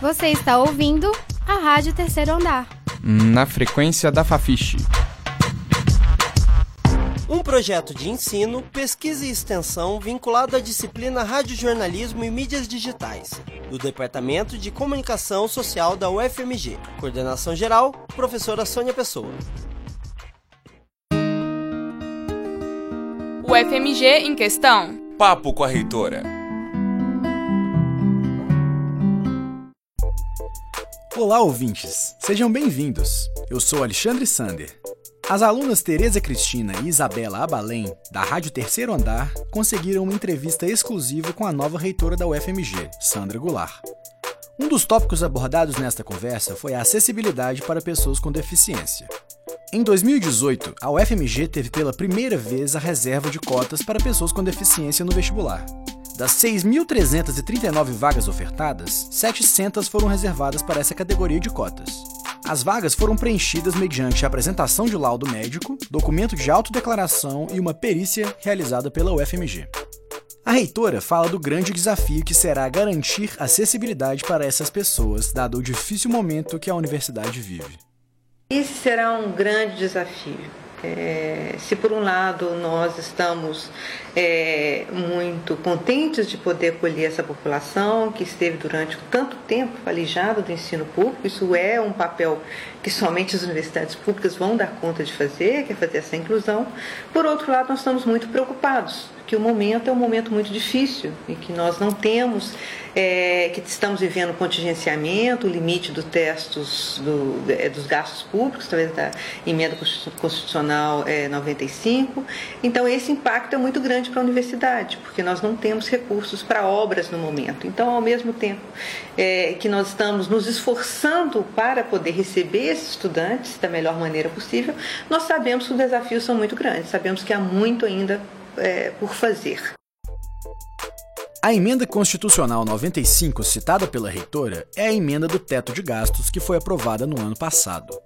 Você está ouvindo a Rádio Terceiro Andar. Na frequência da Fafiche. Um projeto de ensino, pesquisa e extensão vinculado à disciplina Radiojornalismo e Mídias Digitais, do Departamento de Comunicação Social da UFMG. Coordenação geral, professora Sônia Pessoa. UFMG em questão. Papo com a reitora. Olá, ouvintes! Sejam bem-vindos. Eu sou Alexandre Sander. As alunas Tereza Cristina e Isabela Abalém, da Rádio Terceiro Andar, conseguiram uma entrevista exclusiva com a nova reitora da UFMG, Sandra Goulart. Um dos tópicos abordados nesta conversa foi a acessibilidade para pessoas com deficiência. Em 2018, a UFMG teve pela primeira vez a reserva de cotas para pessoas com deficiência no vestibular. Das 6.339 vagas ofertadas, 700 foram reservadas para essa categoria de cotas. As vagas foram preenchidas mediante a apresentação de laudo médico, documento de autodeclaração e uma perícia realizada pela UFMG. A reitora fala do grande desafio que será garantir acessibilidade para essas pessoas, dado o difícil momento que a universidade vive. Esse será um grande desafio é, se por um lado nós estamos é, muito contentes de poder acolher essa população que esteve durante tanto tempo alijada do ensino público, isso é um papel que somente as universidades públicas vão dar conta de fazer, que é fazer essa inclusão. Por outro lado, nós estamos muito preocupados que o momento é um momento muito difícil e que nós não temos, é, que estamos vivendo contingenciamento, o limite do é, dos gastos públicos, talvez da emenda constitucional é, 95. Então, esse impacto é muito grande para a universidade, porque nós não temos recursos para obras no momento. Então, ao mesmo tempo é, que nós estamos nos esforçando para poder receber esses estudantes da melhor maneira possível, nós sabemos que os desafios são muito grandes, sabemos que há muito ainda é, por fazer. A emenda constitucional 95, citada pela reitora, é a emenda do teto de gastos que foi aprovada no ano passado.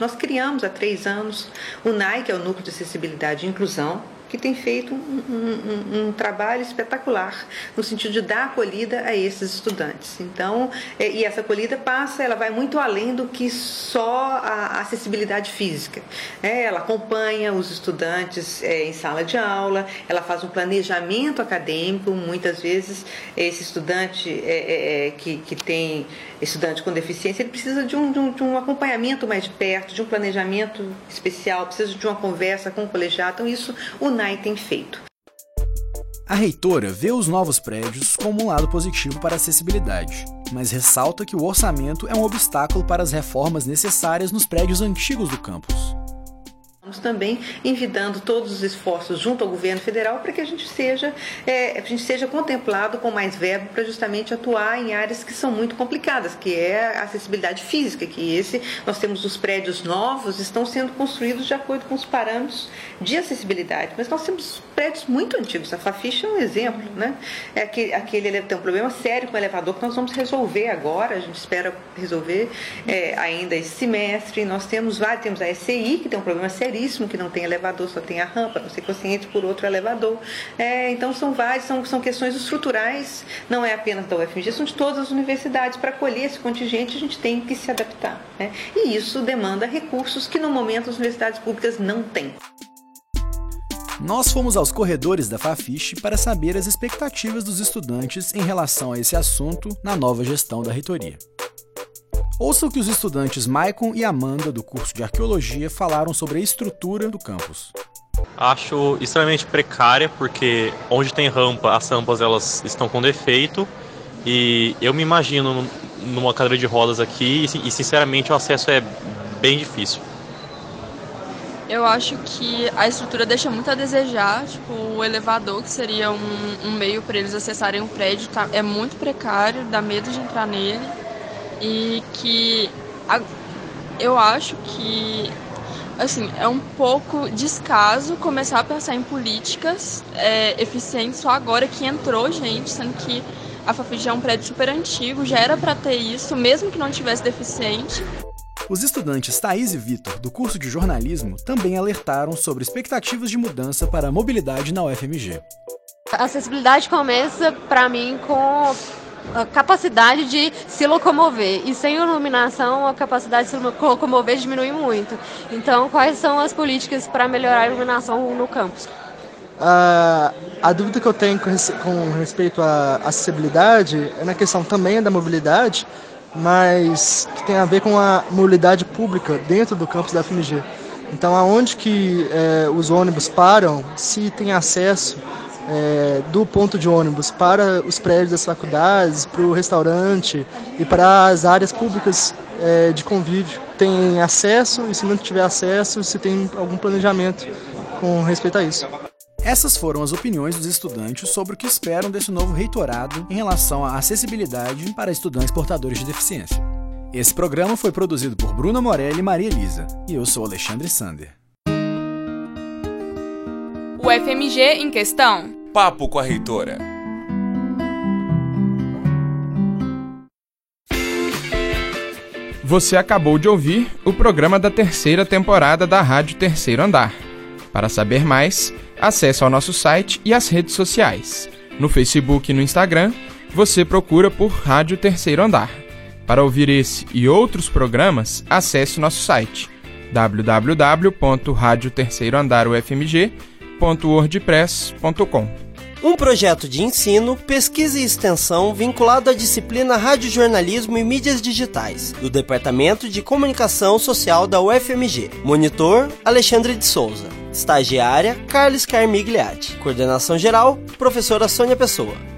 Nós criamos há três anos o NAI, que é o Núcleo de Acessibilidade e Inclusão, que tem feito um, um, um, trabalho espetacular no sentido de dar acolhida a esses estudantes. Então, é, e essa acolhida passa, ela vai muito além do que só a acessibilidade física. É, ela acompanha os estudantes é, em sala de aula, ela faz um planejamento acadêmico. Muitas vezes, esse estudante é, é, é, que, que tem estudante com deficiência, ele precisa de um, de um, de um acompanhamento mais de perto, de um planejamento especial, precisa de uma conversa com o colegiado. Então, isso o NAI tem feito. A reitora vê os novos prédios como um lado positivo para a acessibilidade, mas ressalta que o orçamento é um obstáculo para as reformas necessárias nos prédios antigos do campus. Estamos também envidando todos os esforços junto ao governo federal para que a gente seja, é, a gente seja contemplado com mais verbo para justamente atuar em áreas que são muito complicadas, que é a acessibilidade física, que esse nós temos os prédios novos estão sendo construídos de acordo com os parâmetros de acessibilidade, mas nós temos prédios muito antigos. A Fafiche é um exemplo, né? É aquele, aquele tem um problema sério com o elevador que nós vamos resolver agora. A gente espera resolver é, ainda esse semestre. Nós temos vários, temos a SCI que tem um problema sério que não tem elevador, só tem a rampa, ser consciente por outro elevador. É, então são várias, são, são questões estruturais, não é apenas da UFMG, são de todas as universidades. Para acolher esse contingente, a gente tem que se adaptar. Né? E isso demanda recursos que no momento as universidades públicas não têm. Nós fomos aos corredores da Fafiche para saber as expectativas dos estudantes em relação a esse assunto na nova gestão da reitoria. Ouça o que os estudantes Maicon e Amanda do curso de Arqueologia falaram sobre a estrutura do campus. Acho extremamente precária porque onde tem rampa, as rampas elas estão com defeito e eu me imagino numa cadeira de rodas aqui e sinceramente o acesso é bem difícil. Eu acho que a estrutura deixa muito a desejar, tipo, o elevador, que seria um, um meio para eles acessarem o prédio, tá, é muito precário, dá medo de entrar nele e que a, eu acho que assim é um pouco descaso começar a pensar em políticas é, eficientes só agora que entrou gente, sendo que a Fafig é um prédio super antigo, já era para ter isso, mesmo que não tivesse deficiente. Os estudantes Thaís e Vitor, do curso de jornalismo, também alertaram sobre expectativas de mudança para a mobilidade na UFMG. A acessibilidade começa, para mim, com a capacidade de se locomover. E sem iluminação, a capacidade de se locomover diminui muito. Então, quais são as políticas para melhorar a iluminação no campus? A, a dúvida que eu tenho com, com respeito à acessibilidade é na questão também da mobilidade, mas que tem a ver com a mobilidade pública dentro do campus da FMG. Então, aonde que é, os ônibus param, se tem acesso é, do ponto de ônibus para os prédios das faculdades, para o restaurante e para as áreas públicas é, de convívio. Tem acesso e se não tiver acesso, se tem algum planejamento com respeito a isso. Essas foram as opiniões dos estudantes sobre o que esperam desse novo reitorado em relação à acessibilidade para estudantes portadores de deficiência. Esse programa foi produzido por Bruna Morelli e Maria Elisa, e eu sou Alexandre Sander. O FMG em questão. Papo com a reitora. Você acabou de ouvir o programa da terceira temporada da Rádio Terceiro Andar. Para saber mais, acesse ao nosso site e as redes sociais. No Facebook e no Instagram, você procura por Rádio Terceiro Andar. Para ouvir esse e outros programas, acesse nosso site www.radioterceiroandarufmg.wordpress.com. Um projeto de ensino, pesquisa e extensão vinculado à disciplina Radiojornalismo e Mídias Digitais, do Departamento de Comunicação Social da UFMG. Monitor, Alexandre de Souza. Estagiária, Carlos Carmigliati. Coordenação geral, professora Sônia Pessoa.